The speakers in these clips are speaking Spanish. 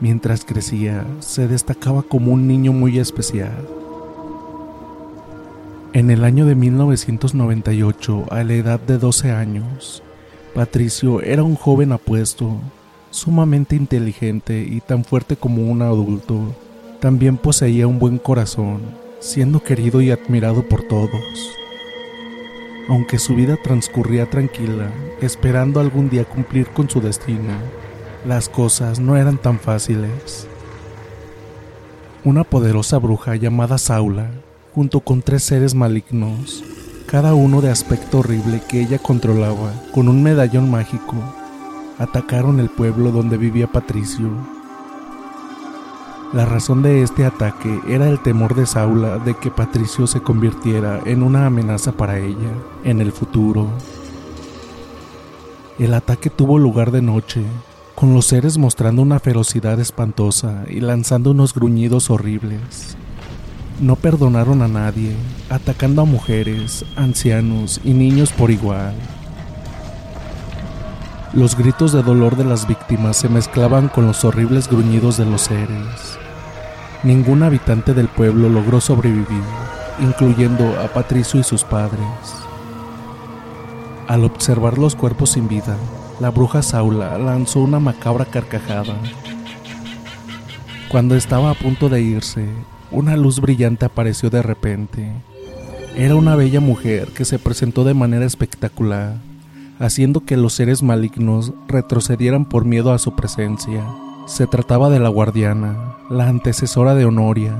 Mientras crecía, se destacaba como un niño muy especial. En el año de 1998, a la edad de 12 años, Patricio era un joven apuesto, sumamente inteligente y tan fuerte como un adulto. También poseía un buen corazón, siendo querido y admirado por todos. Aunque su vida transcurría tranquila, esperando algún día cumplir con su destino, las cosas no eran tan fáciles. Una poderosa bruja llamada Saula, junto con tres seres malignos, cada uno de aspecto horrible que ella controlaba con un medallón mágico, atacaron el pueblo donde vivía Patricio. La razón de este ataque era el temor de Saula de que Patricio se convirtiera en una amenaza para ella en el futuro. El ataque tuvo lugar de noche con los seres mostrando una ferocidad espantosa y lanzando unos gruñidos horribles. No perdonaron a nadie, atacando a mujeres, ancianos y niños por igual. Los gritos de dolor de las víctimas se mezclaban con los horribles gruñidos de los seres. Ningún habitante del pueblo logró sobrevivir, incluyendo a Patricio y sus padres. Al observar los cuerpos sin vida, la bruja Saula lanzó una macabra carcajada. Cuando estaba a punto de irse, una luz brillante apareció de repente. Era una bella mujer que se presentó de manera espectacular, haciendo que los seres malignos retrocedieran por miedo a su presencia. Se trataba de la guardiana, la antecesora de Honoria,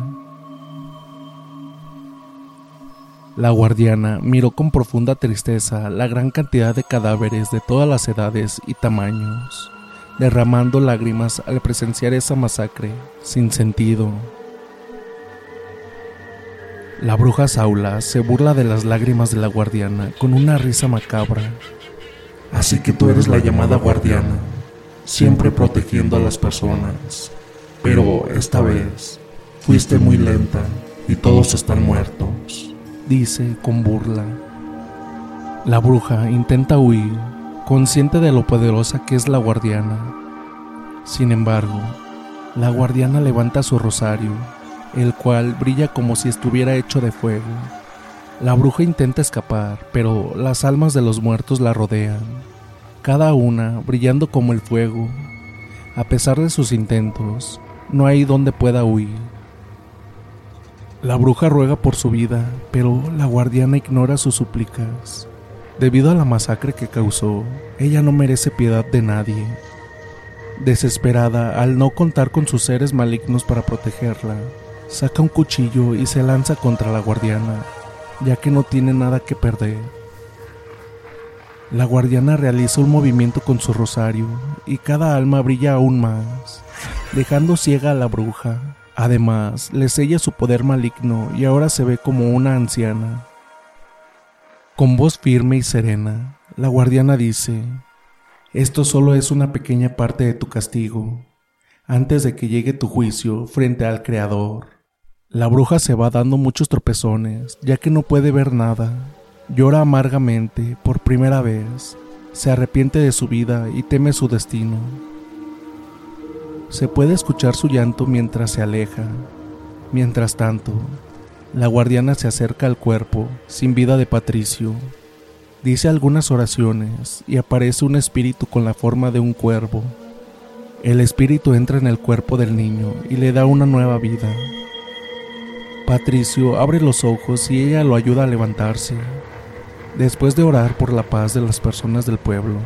La guardiana miró con profunda tristeza la gran cantidad de cadáveres de todas las edades y tamaños, derramando lágrimas al presenciar esa masacre sin sentido. La bruja Saula se burla de las lágrimas de la guardiana con una risa macabra. Así que tú eres la llamada guardiana, siempre protegiendo a las personas. Pero esta vez fuiste muy lenta y todos están muertos dice con burla. La bruja intenta huir, consciente de lo poderosa que es la guardiana. Sin embargo, la guardiana levanta su rosario, el cual brilla como si estuviera hecho de fuego. La bruja intenta escapar, pero las almas de los muertos la rodean, cada una brillando como el fuego. A pesar de sus intentos, no hay donde pueda huir. La bruja ruega por su vida, pero la guardiana ignora sus súplicas. Debido a la masacre que causó, ella no merece piedad de nadie. Desesperada al no contar con sus seres malignos para protegerla, saca un cuchillo y se lanza contra la guardiana, ya que no tiene nada que perder. La guardiana realiza un movimiento con su rosario y cada alma brilla aún más, dejando ciega a la bruja Además, le sella su poder maligno y ahora se ve como una anciana. Con voz firme y serena, la guardiana dice, Esto solo es una pequeña parte de tu castigo, antes de que llegue tu juicio frente al Creador. La bruja se va dando muchos tropezones, ya que no puede ver nada. Llora amargamente por primera vez, se arrepiente de su vida y teme su destino. Se puede escuchar su llanto mientras se aleja. Mientras tanto, la guardiana se acerca al cuerpo sin vida de Patricio. Dice algunas oraciones y aparece un espíritu con la forma de un cuervo. El espíritu entra en el cuerpo del niño y le da una nueva vida. Patricio abre los ojos y ella lo ayuda a levantarse. Después de orar por la paz de las personas del pueblo,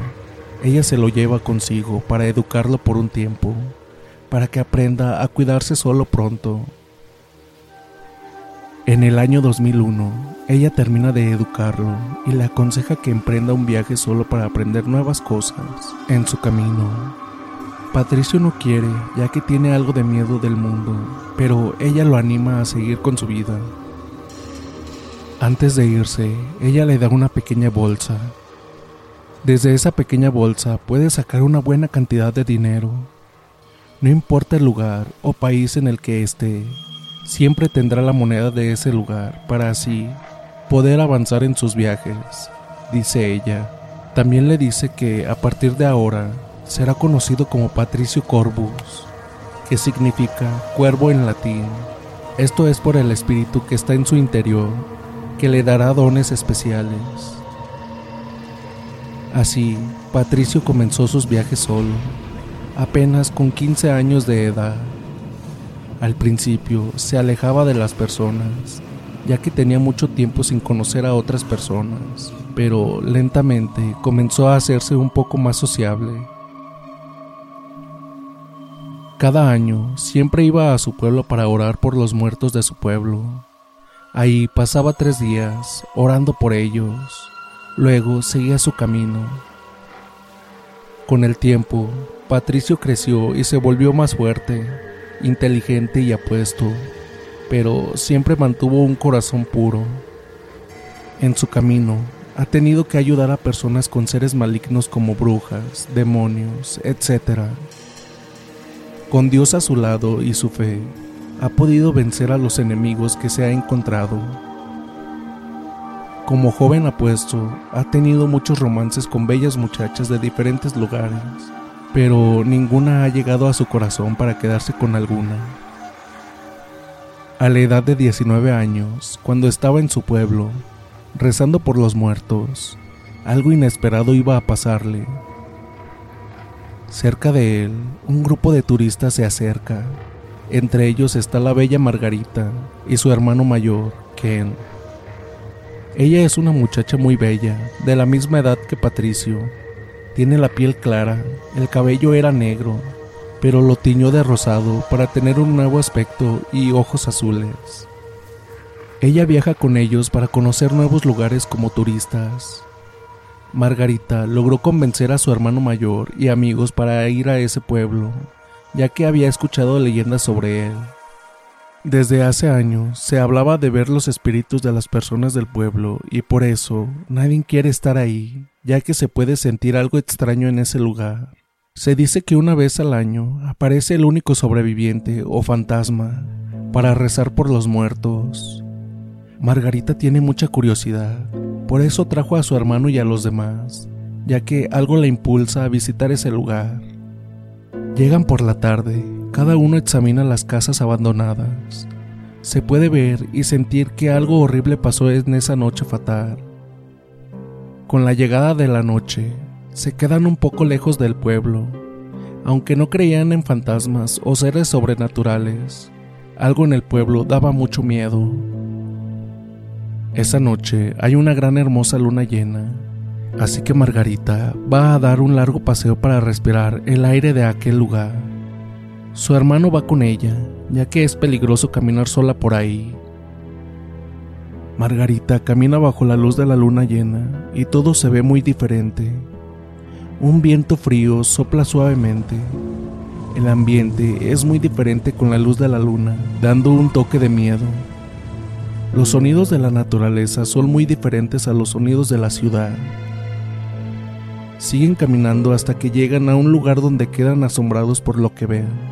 ella se lo lleva consigo para educarlo por un tiempo, para que aprenda a cuidarse solo pronto. En el año 2001, ella termina de educarlo y le aconseja que emprenda un viaje solo para aprender nuevas cosas en su camino. Patricio no quiere, ya que tiene algo de miedo del mundo, pero ella lo anima a seguir con su vida. Antes de irse, ella le da una pequeña bolsa. Desde esa pequeña bolsa puede sacar una buena cantidad de dinero. No importa el lugar o país en el que esté, siempre tendrá la moneda de ese lugar para así poder avanzar en sus viajes, dice ella. También le dice que a partir de ahora será conocido como Patricio Corvus, que significa cuervo en latín. Esto es por el espíritu que está en su interior que le dará dones especiales. Así, Patricio comenzó sus viajes solo, apenas con 15 años de edad. Al principio se alejaba de las personas, ya que tenía mucho tiempo sin conocer a otras personas, pero lentamente comenzó a hacerse un poco más sociable. Cada año siempre iba a su pueblo para orar por los muertos de su pueblo, Ahí pasaba tres días orando por ellos. Luego seguía su camino. Con el tiempo, Patricio creció y se volvió más fuerte, inteligente y apuesto, pero siempre mantuvo un corazón puro. En su camino, ha tenido que ayudar a personas con seres malignos como brujas, demonios, etc. Con Dios a su lado y su fe, ha podido vencer a los enemigos que se ha encontrado. Como joven apuesto, ha tenido muchos romances con bellas muchachas de diferentes lugares, pero ninguna ha llegado a su corazón para quedarse con alguna. A la edad de 19 años, cuando estaba en su pueblo, rezando por los muertos, algo inesperado iba a pasarle. Cerca de él, un grupo de turistas se acerca entre ellos está la bella Margarita y su hermano mayor, Ken. Ella es una muchacha muy bella, de la misma edad que Patricio. Tiene la piel clara, el cabello era negro, pero lo tiñó de rosado para tener un nuevo aspecto y ojos azules. Ella viaja con ellos para conocer nuevos lugares como turistas. Margarita logró convencer a su hermano mayor y amigos para ir a ese pueblo, ya que había escuchado leyendas sobre él. Desde hace años se hablaba de ver los espíritus de las personas del pueblo y por eso nadie quiere estar ahí, ya que se puede sentir algo extraño en ese lugar. Se dice que una vez al año aparece el único sobreviviente o fantasma para rezar por los muertos. Margarita tiene mucha curiosidad, por eso trajo a su hermano y a los demás, ya que algo la impulsa a visitar ese lugar. Llegan por la tarde, cada uno examina las casas abandonadas. Se puede ver y sentir que algo horrible pasó en esa noche fatal. Con la llegada de la noche, se quedan un poco lejos del pueblo. Aunque no creían en fantasmas o seres sobrenaturales, algo en el pueblo daba mucho miedo. Esa noche hay una gran hermosa luna llena Así que Margarita va a dar un largo paseo para respirar el aire de aquel lugar. Su hermano va con ella, ya que es peligroso caminar sola por ahí. Margarita camina bajo la luz de la luna llena y todo se ve muy diferente. Un viento frío sopla suavemente. El ambiente es muy diferente con la luz de la luna, dando un toque de miedo. Los sonidos de la naturaleza son muy diferentes a los sonidos de la ciudad. Siguen caminando hasta que llegan a un lugar donde quedan asombrados por lo que ven.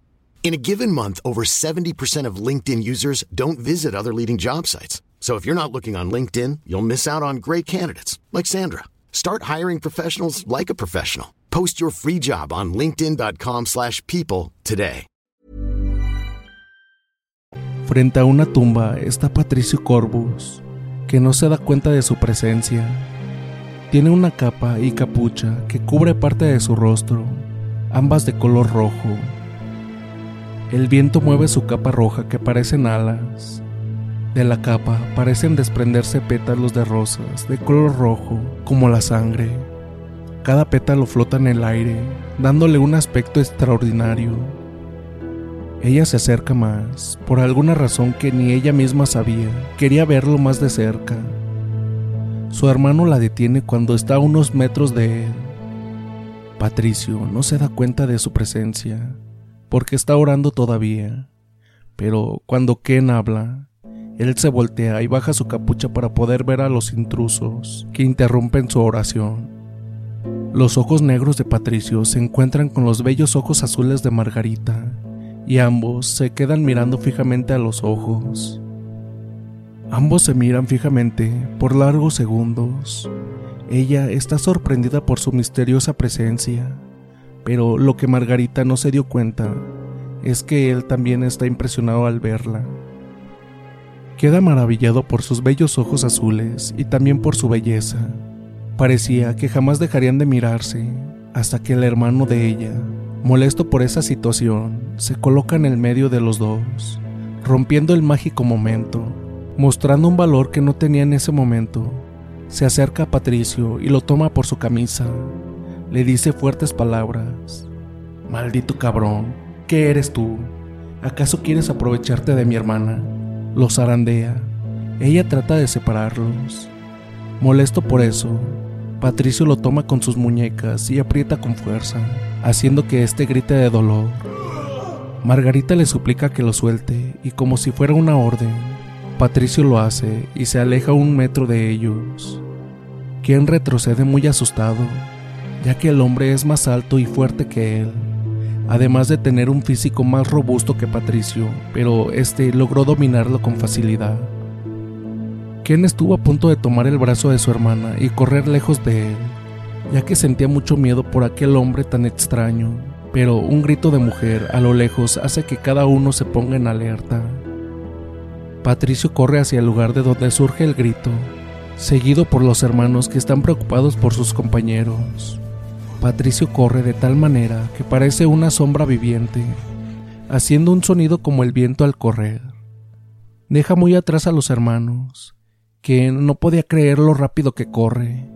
In a given month, over 70% of LinkedIn users don't visit other leading job sites. So if you're not looking on LinkedIn, you'll miss out on great candidates like Sandra. Start hiring professionals like a professional. Post your free job on linkedin.com/people today. Frente a una tumba está Patricio Corbus, que no se da cuenta de su presencia. Tiene una capa y capucha que cubre parte de su rostro, ambas de color rojo. El viento mueve su capa roja que parecen alas. De la capa parecen desprenderse pétalos de rosas de color rojo, como la sangre. Cada pétalo flota en el aire, dándole un aspecto extraordinario. Ella se acerca más, por alguna razón que ni ella misma sabía. Quería verlo más de cerca. Su hermano la detiene cuando está a unos metros de él. Patricio no se da cuenta de su presencia porque está orando todavía. Pero cuando Ken habla, él se voltea y baja su capucha para poder ver a los intrusos que interrumpen su oración. Los ojos negros de Patricio se encuentran con los bellos ojos azules de Margarita, y ambos se quedan mirando fijamente a los ojos. Ambos se miran fijamente por largos segundos. Ella está sorprendida por su misteriosa presencia pero lo que Margarita no se dio cuenta es que él también está impresionado al verla. Queda maravillado por sus bellos ojos azules y también por su belleza. Parecía que jamás dejarían de mirarse hasta que el hermano de ella, molesto por esa situación, se coloca en el medio de los dos, rompiendo el mágico momento, mostrando un valor que no tenía en ese momento. Se acerca a Patricio y lo toma por su camisa, le dice fuertes palabras. Maldito cabrón, ¿qué eres tú? ¿Acaso quieres aprovecharte de mi hermana? Los zarandea. Ella trata de separarlos. Molesto por eso, Patricio lo toma con sus muñecas y aprieta con fuerza, haciendo que éste grite de dolor. Margarita le suplica que lo suelte y como si fuera una orden, Patricio lo hace y se aleja un metro de ellos. Quien retrocede muy asustado ya que el hombre es más alto y fuerte que él, además de tener un físico más robusto que Patricio, pero este logró dominarlo con facilidad. Ken estuvo a punto de tomar el brazo de su hermana y correr lejos de él, ya que sentía mucho miedo por aquel hombre tan extraño, pero un grito de mujer a lo lejos hace que cada uno se ponga en alerta. Patricio corre hacia el lugar de donde surge el grito, seguido por los hermanos que están preocupados por sus compañeros. Patricio corre de tal manera que parece una sombra viviente, haciendo un sonido como el viento al correr. Deja muy atrás a los hermanos, que no podía creer lo rápido que corre.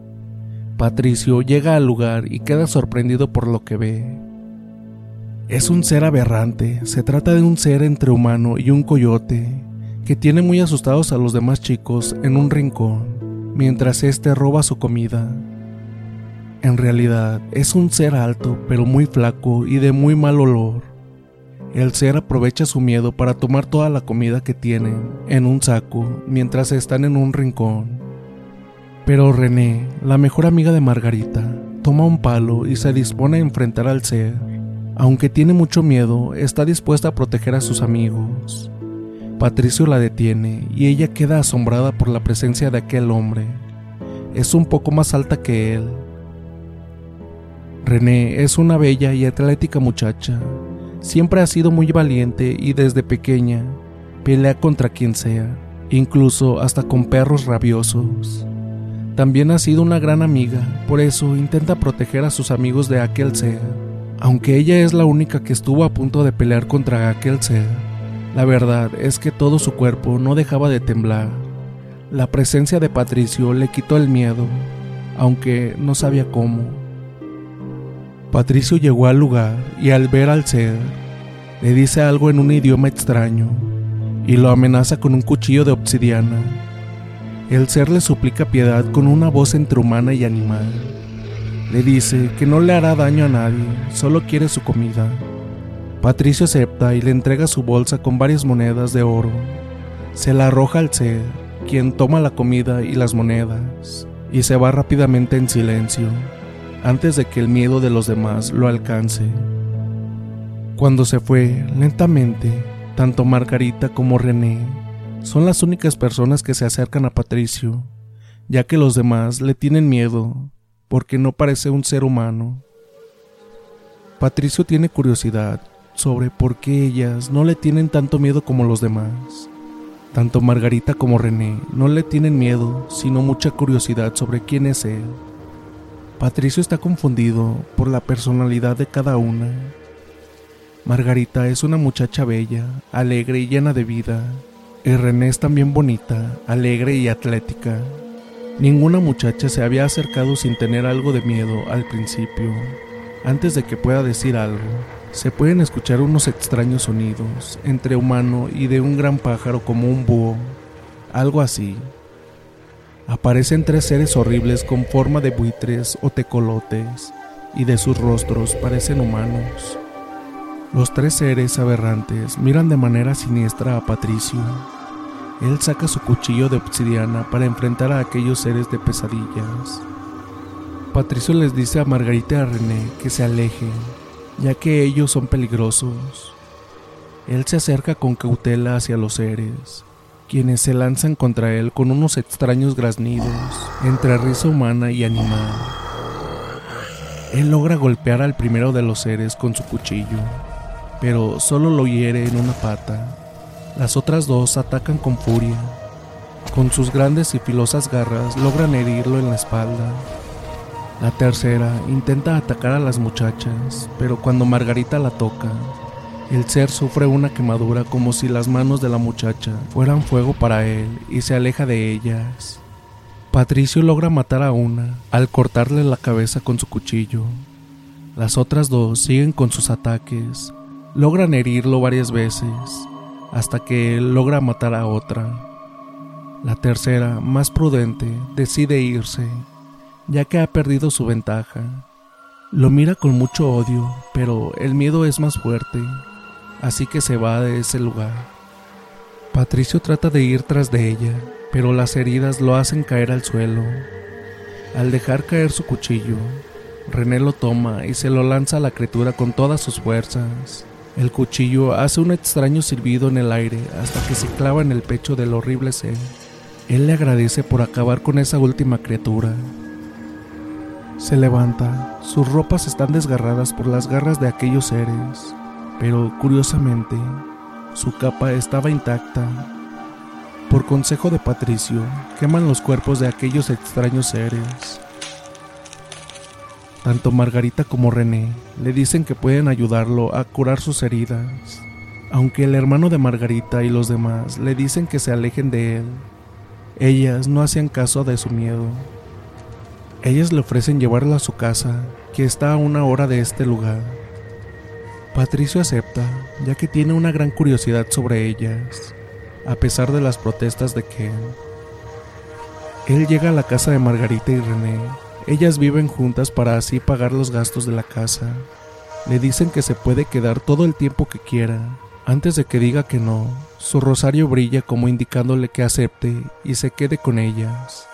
Patricio llega al lugar y queda sorprendido por lo que ve. Es un ser aberrante, se trata de un ser entre humano y un coyote, que tiene muy asustados a los demás chicos en un rincón, mientras éste roba su comida. En realidad es un ser alto, pero muy flaco y de muy mal olor. El ser aprovecha su miedo para tomar toda la comida que tienen en un saco mientras están en un rincón. Pero René, la mejor amiga de Margarita, toma un palo y se dispone a enfrentar al ser. Aunque tiene mucho miedo, está dispuesta a proteger a sus amigos. Patricio la detiene y ella queda asombrada por la presencia de aquel hombre. Es un poco más alta que él. René es una bella y atlética muchacha. Siempre ha sido muy valiente y desde pequeña pelea contra quien sea, incluso hasta con perros rabiosos. También ha sido una gran amiga, por eso intenta proteger a sus amigos de aquel ser aunque ella es la única que estuvo a punto de pelear contra aquel ser, la verdad es que todo su cuerpo no dejaba de temblar. La presencia de Patricio le quitó el miedo, aunque no sabía cómo. Patricio llegó al lugar y al ver al ser, le dice algo en un idioma extraño y lo amenaza con un cuchillo de obsidiana. El ser le suplica piedad con una voz entre humana y animal. Le dice que no le hará daño a nadie, solo quiere su comida. Patricio acepta y le entrega su bolsa con varias monedas de oro. Se la arroja al ser, quien toma la comida y las monedas, y se va rápidamente en silencio, antes de que el miedo de los demás lo alcance. Cuando se fue, lentamente, tanto Margarita como René son las únicas personas que se acercan a Patricio, ya que los demás le tienen miedo porque no parece un ser humano. Patricio tiene curiosidad sobre por qué ellas no le tienen tanto miedo como los demás. Tanto Margarita como René no le tienen miedo, sino mucha curiosidad sobre quién es él. Patricio está confundido por la personalidad de cada una. Margarita es una muchacha bella, alegre y llena de vida. Y René es también bonita, alegre y atlética. Ninguna muchacha se había acercado sin tener algo de miedo al principio. Antes de que pueda decir algo, se pueden escuchar unos extraños sonidos, entre humano y de un gran pájaro como un búho, algo así. Aparecen tres seres horribles con forma de buitres o tecolotes, y de sus rostros parecen humanos. Los tres seres aberrantes miran de manera siniestra a Patricio, él saca su cuchillo de obsidiana para enfrentar a aquellos seres de pesadillas. Patricio les dice a Margarita y a René que se alejen, ya que ellos son peligrosos. Él se acerca con cautela hacia los seres, quienes se lanzan contra él con unos extraños graznidos entre risa humana y animal. Él logra golpear al primero de los seres con su cuchillo, pero solo lo hiere en una pata. Las otras dos atacan con furia. Con sus grandes y filosas garras logran herirlo en la espalda. La tercera intenta atacar a las muchachas, pero cuando Margarita la toca, el ser sufre una quemadura como si las manos de la muchacha fueran fuego para él y se aleja de ellas. Patricio logra matar a una al cortarle la cabeza con su cuchillo. Las otras dos siguen con sus ataques, logran herirlo varias veces, hasta que él logra matar a otra. La tercera, más prudente, decide irse, ya que ha perdido su ventaja. Lo mira con mucho odio, pero el miedo es más fuerte, así que se va de ese lugar. Patricio trata de ir tras de ella, pero las heridas lo hacen caer al suelo. Al dejar caer su cuchillo, René lo toma y se lo lanza a la criatura con todas sus fuerzas. El cuchillo hace un extraño silbido en el aire hasta que se clava en el pecho del horrible ser. Él le agradece por acabar con esa última criatura. Se levanta, sus ropas están desgarradas por las garras de aquellos seres, pero curiosamente, su capa estaba intacta. Por consejo de Patricio, queman los cuerpos de aquellos extraños seres. Tanto Margarita como René le dicen que pueden ayudarlo a curar sus heridas, aunque el hermano de Margarita y los demás le dicen que se alejen de él. Ellas no hacían caso de su miedo. Ellas le ofrecen llevarla a su casa, que está a una hora de este lugar. Patricio acepta, ya que tiene una gran curiosidad sobre ellas, a pesar de las protestas de Ken. Él llega a la casa de Margarita y René ellas viven juntas para así pagar los gastos de la casa. Le dicen que se puede quedar todo el tiempo que quiera. Antes de que diga que no, su rosario brilla como indicándole que acepte y se quede con ellas.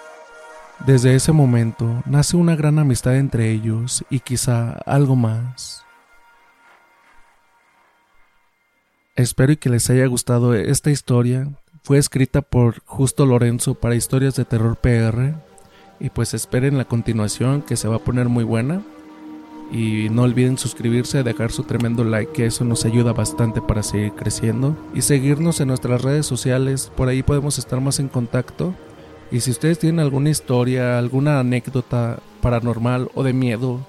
Desde ese momento nace una gran amistad entre ellos y quizá algo más. Espero y que les haya gustado esta historia. Fue escrita por Justo Lorenzo para Historias de Terror PR y pues esperen la continuación que se va a poner muy buena. Y no olviden suscribirse, dejar su tremendo like, que eso nos ayuda bastante para seguir creciendo. Y seguirnos en nuestras redes sociales, por ahí podemos estar más en contacto. Y si ustedes tienen alguna historia, alguna anécdota paranormal o de miedo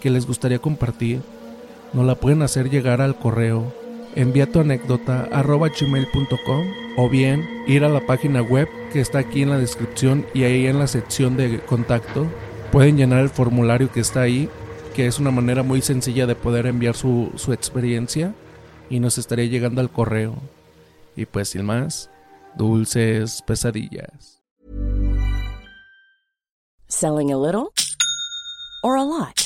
que les gustaría compartir, nos la pueden hacer llegar al correo envía tu anécdota arroba gmail.com o bien ir a la página web que está aquí en la descripción y ahí en la sección de contacto pueden llenar el formulario que está ahí, que es una manera muy sencilla de poder enviar su, su experiencia y nos estaría llegando al correo. Y pues sin más, dulces pesadillas. Selling a little or a lot?